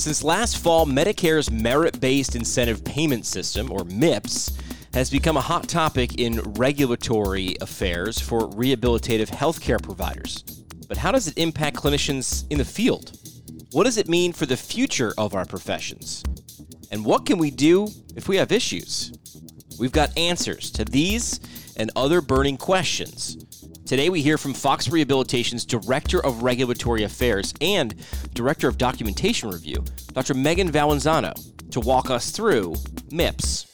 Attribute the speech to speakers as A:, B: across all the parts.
A: Since last fall, Medicare's merit based incentive payment system, or MIPS, has become a hot topic in regulatory affairs for rehabilitative healthcare providers. But how does it impact clinicians in the field? What does it mean for the future of our professions? And what can we do if we have issues? We've got answers to these and other burning questions. Today, we hear from Fox Rehabilitation's Director of Regulatory Affairs and Director of Documentation Review, Dr. Megan Valenzano, to walk us through MIPS.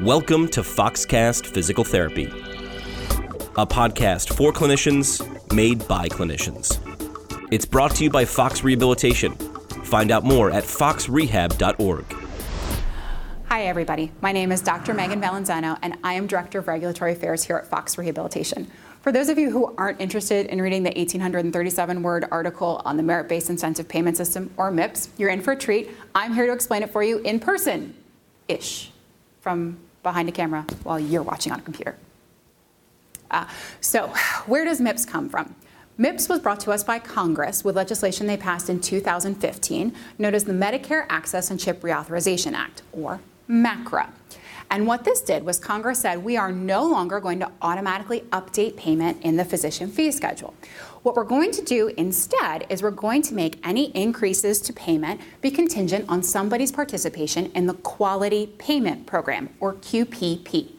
A: Welcome to Foxcast Physical Therapy, a podcast for clinicians made by clinicians. It's brought to you by Fox Rehabilitation. Find out more at foxrehab.org.
B: Hi, everybody. My name is Dr. Megan Valenzano, and I am Director of Regulatory Affairs here at Fox Rehabilitation. For those of you who aren't interested in reading the 1837 word article on the Merit Based Incentive Payment System, or MIPS, you're in for a treat. I'm here to explain it for you in person ish from behind a camera while you're watching on a computer. Uh, so, where does MIPS come from? MIPS was brought to us by Congress with legislation they passed in 2015, known as the Medicare Access and Chip Reauthorization Act, or MACRA. And what this did was Congress said we are no longer going to automatically update payment in the physician fee schedule. What we're going to do instead is we're going to make any increases to payment be contingent on somebody's participation in the Quality Payment Program, or QPP.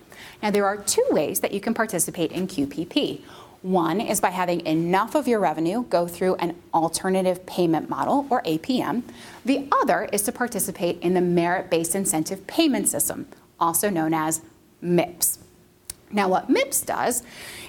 B: Now, there are two ways that you can participate in QPP. One is by having enough of your revenue go through an alternative payment model, or APM. The other is to participate in the merit based incentive payment system, also known as MIPS. Now, what MIPS does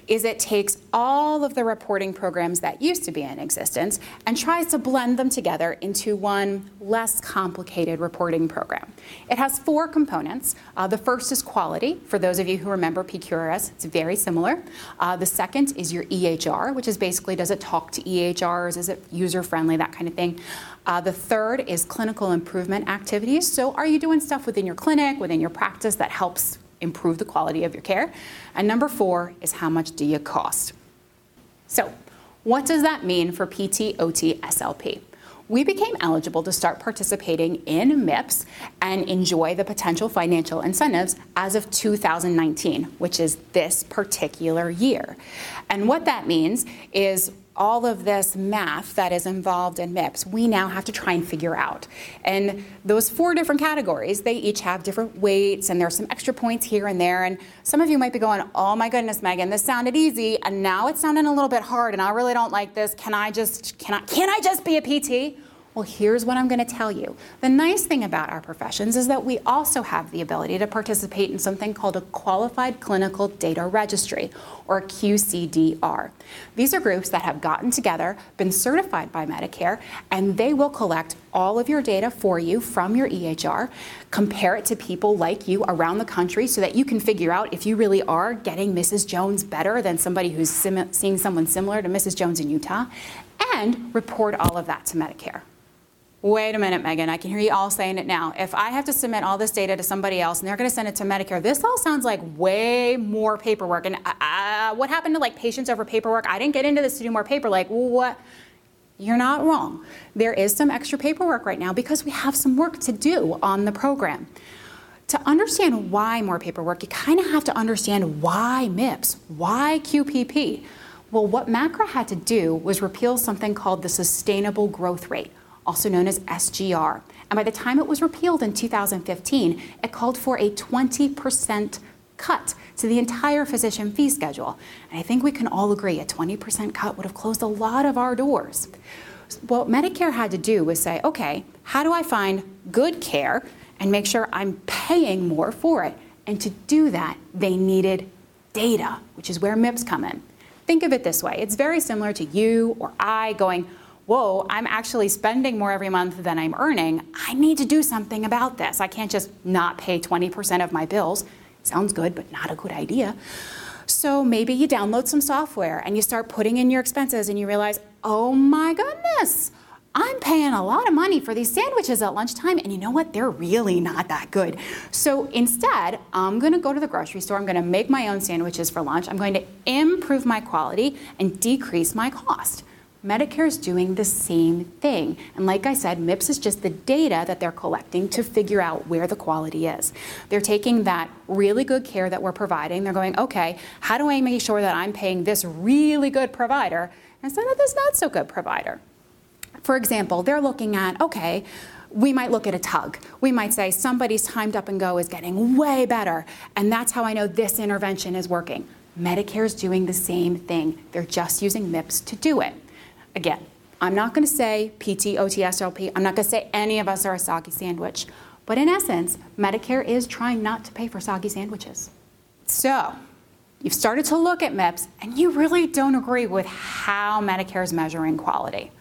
B: is it takes all of the reporting programs that used to be in existence and tries to blend them together into one less complicated reporting program. It has four components. Uh, the first is quality. For those of you who remember PQRS, it's very similar. Uh, the second is your EHR, which is basically does it talk to EHRs? Is it user friendly? That kind of thing. Uh, the third is clinical improvement activities. So, are you doing stuff within your clinic, within your practice that helps improve the quality of your care. And number four is how much do you cost? So, what does that mean for PT, OT, SLP? We became eligible to start participating in MIPS and enjoy the potential financial incentives as of 2019, which is this particular year. And what that means is all of this math that is involved in MIPS, we now have to try and figure out. And those four different categories, they each have different weights, and there's some extra points here and there. And some of you might be going, oh my goodness, Megan, this sounded easy, and now it's sounding a little bit hard, and I really don't like this. Can I just, can I, can I just be a PT? Well, here's what I'm going to tell you. The nice thing about our professions is that we also have the ability to participate in something called a Qualified Clinical Data Registry, or QCDR. These are groups that have gotten together, been certified by Medicare, and they will collect all of your data for you from your EHR, compare it to people like you around the country so that you can figure out if you really are getting Mrs. Jones better than somebody who's sim- seeing someone similar to Mrs. Jones in Utah, and report all of that to Medicare. Wait a minute, Megan. I can hear you all saying it now. If I have to submit all this data to somebody else and they're going to send it to Medicare, this all sounds like way more paperwork. And uh, uh, what happened to like patients over paperwork? I didn't get into this to do more paper. Like, what? You're not wrong. There is some extra paperwork right now because we have some work to do on the program. To understand why more paperwork, you kind of have to understand why MIPS, why QPP. Well, what MACRA had to do was repeal something called the sustainable growth rate also known as SGR. And by the time it was repealed in 2015, it called for a 20% cut to the entire physician fee schedule. And I think we can all agree a 20% cut would have closed a lot of our doors. What Medicare had to do was say, okay, how do I find good care and make sure I'm paying more for it? And to do that, they needed data, which is where MIPS come in. Think of it this way it's very similar to you or I going, whoa, I'm actually spending more every month than I'm earning. I need to do something about this. I can't just not pay 20% of my bills. Sounds good, but not a good idea. So maybe you download some software and you start putting in your expenses and you realize, oh my goodness, I'm paying a lot of money for these sandwiches at lunchtime, and you know what? They're really not that good. So instead, I'm gonna go to the grocery store, I'm gonna make my own sandwiches for lunch, I'm going to improve my quality and decrease my cost. Medicare is doing the same thing. And like I said, MIPS is just the data that they're collecting to figure out where the quality is. They're taking that really good care that we're providing, they're going, okay, how do I make sure that I'm paying this really good provider instead of this not so good provider? For example, they're looking at, okay, we might look at a tug. We might say somebody's timed up and go is getting way better, and that's how I know this intervention is working. Medicare is doing the same thing. They're just using MIPS to do it. Again, I'm not going to say PT, OT, SLP. I'm not going to say any of us are a soggy sandwich. But in essence, Medicare is trying not to pay for soggy sandwiches. So, you've started to look at MIPS and you really don't agree with how Medicare is measuring quality.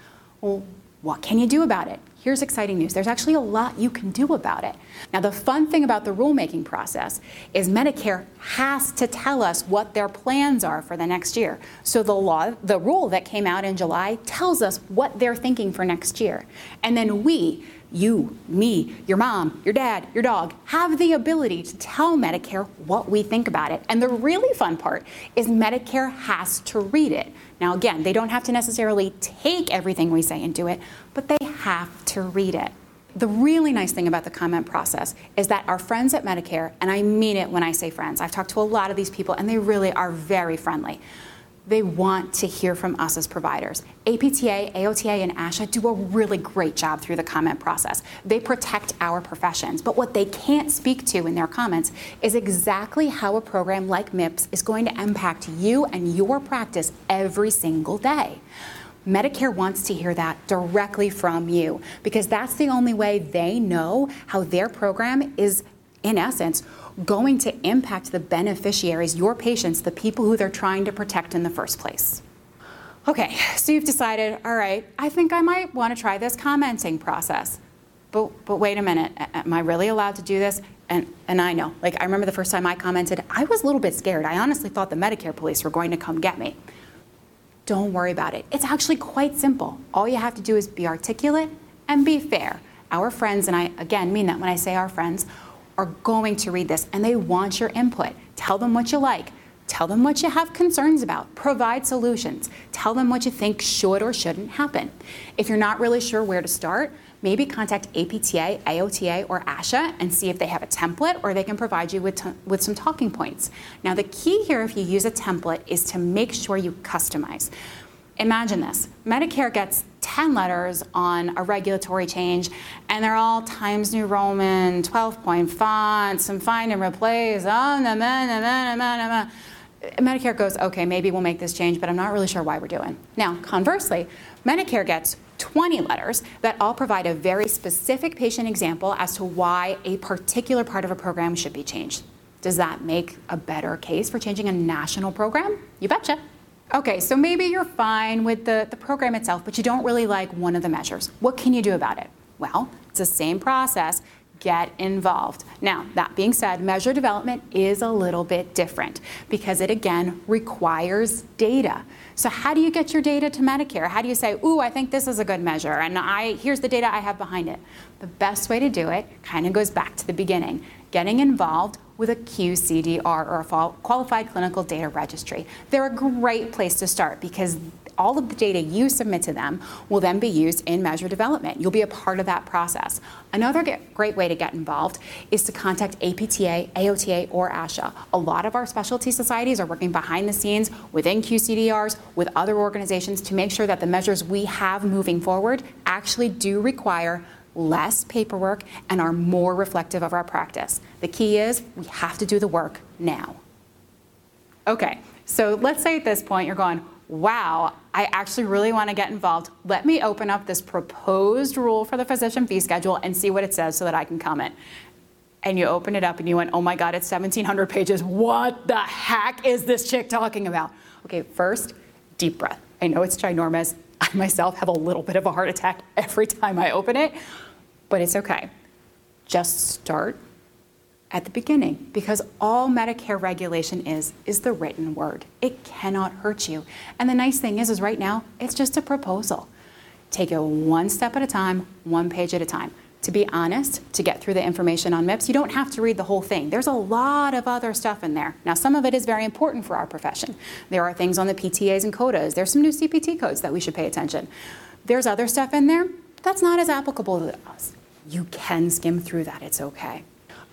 B: Well, what can you do about it? Here's exciting news. There's actually a lot you can do about it. Now, the fun thing about the rulemaking process is Medicare has to tell us what their plans are for the next year. So the law, the rule that came out in July tells us what they're thinking for next year. And then we, you, me, your mom, your dad, your dog have the ability to tell Medicare what we think about it. And the really fun part is Medicare has to read it. Now, again, they don't have to necessarily take everything we say and do it, but they have to read it. The really nice thing about the comment process is that our friends at Medicare, and I mean it when I say friends, I've talked to a lot of these people and they really are very friendly they want to hear from us as providers. APTA, AOTA, and ASHA do a really great job through the comment process. They protect our professions, but what they can't speak to in their comments is exactly how a program like MIPS is going to impact you and your practice every single day. Medicare wants to hear that directly from you because that's the only way they know how their program is, in essence, going to impact the beneficiaries, your patients, the people who they're trying to protect in the first place. Okay, so you've decided, all right, I think I might want to try this commenting process. But, but wait a minute, am I really allowed to do this? And, and I know, like, I remember the first time I commented, I was a little bit scared. I honestly thought the Medicare police were going to come get me. Don't worry about it. It's actually quite simple. All you have to do is be articulate and be fair. Our friends, and I again mean that when I say our friends, are going to read this and they want your input. Tell them what you like. Tell them what you have concerns about. Provide solutions. Tell them what you think should or shouldn't happen. If you're not really sure where to start, maybe contact APTA, AOTA, or ASHA and see if they have a template or they can provide you with, t- with some talking points. Now, the key here, if you use a template, is to make sure you customize. Imagine this Medicare gets 10 letters on a regulatory change, and they're all Times New Roman, 12 point font, some find and replace. Oh, na, na, na, na. Medicare goes, okay, maybe we'll make this change, but I'm not really sure why we're doing. Now, conversely, Medicare gets 20 letters that all provide a very specific patient example as to why a particular part of a program should be changed. Does that make a better case for changing a national program? You betcha. Okay, so maybe you're fine with the, the program itself, but you don't really like one of the measures. What can you do about it? Well, it's the same process. Get involved. Now, that being said, measure development is a little bit different because it again requires data. So, how do you get your data to Medicare? How do you say, "Ooh, I think this is a good measure, and I here's the data I have behind it"? The best way to do it kind of goes back to the beginning getting involved with a QCDR or a Qualified Clinical Data Registry. They're a great place to start because all of the data you submit to them will then be used in measure development. You'll be a part of that process. Another great way to get involved is to contact APTA, AOTA, or ASHA. A lot of our specialty societies are working behind the scenes within QCDRs with other organizations to make sure that the measures we have moving forward actually do require less paperwork, and are more reflective of our practice. The key is we have to do the work now. Okay, so let's say at this point you're going, wow, I actually really want to get involved. Let me open up this proposed rule for the physician fee schedule and see what it says so that I can comment. And you open it up and you went, oh my God, it's 1,700 pages. What the heck is this chick talking about? Okay, first, deep breath. I know it's ginormous. I myself have a little bit of a heart attack every time I open it but it's okay. Just start at the beginning because all Medicare regulation is is the written word. It cannot hurt you. And the nice thing is is right now it's just a proposal. Take it one step at a time, one page at a time. To be honest, to get through the information on MIPS, you don't have to read the whole thing. There's a lot of other stuff in there. Now, some of it is very important for our profession. There are things on the PTAs and CODAs. There's some new CPT codes that we should pay attention. There's other stuff in there that's not as applicable to us. You can skim through that, it's okay.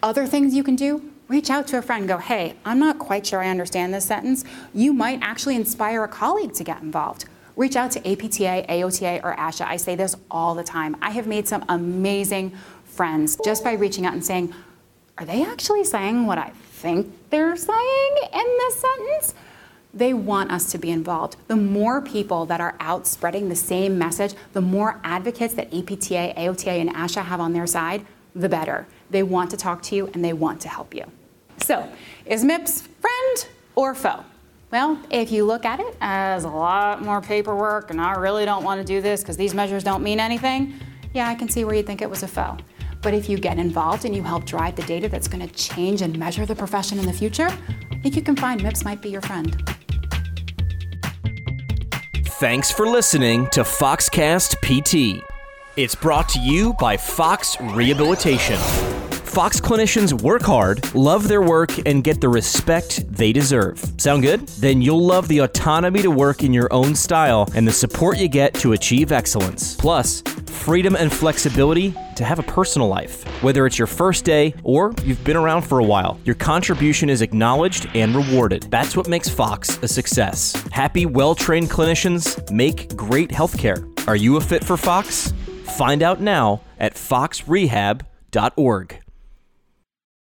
B: Other things you can do, reach out to a friend go, hey, I'm not quite sure I understand this sentence. You might actually inspire a colleague to get involved. Reach out to APTA, AOTA, or ASHA. I say this all the time. I have made some amazing friends just by reaching out and saying, are they actually saying what I think they're saying in this sentence? They want us to be involved. The more people that are out spreading the same message, the more advocates that APTA, AOTA, and ASHA have on their side, the better. They want to talk to you and they want to help you. So, is MIPS friend or foe? Well, if you look at it as a lot more paperwork and I really don't want to do this because these measures don't mean anything, yeah, I can see where you'd think it was a foe. But if you get involved and you help drive the data that's going to change and measure the profession in the future, I think you can find MIPS might be your friend.
A: Thanks for listening to Foxcast PT. It's brought to you by Fox Rehabilitation. Fox clinicians work hard, love their work, and get the respect they deserve. Sound good? Then you'll love the autonomy to work in your own style and the support you get to achieve excellence. Plus, freedom and flexibility to have a personal life. Whether it's your first day or you've been around for a while, your contribution is acknowledged and rewarded. That's what makes Fox a success. Happy, well trained clinicians make great healthcare. Are you a fit for Fox? Find out now at foxrehab.org.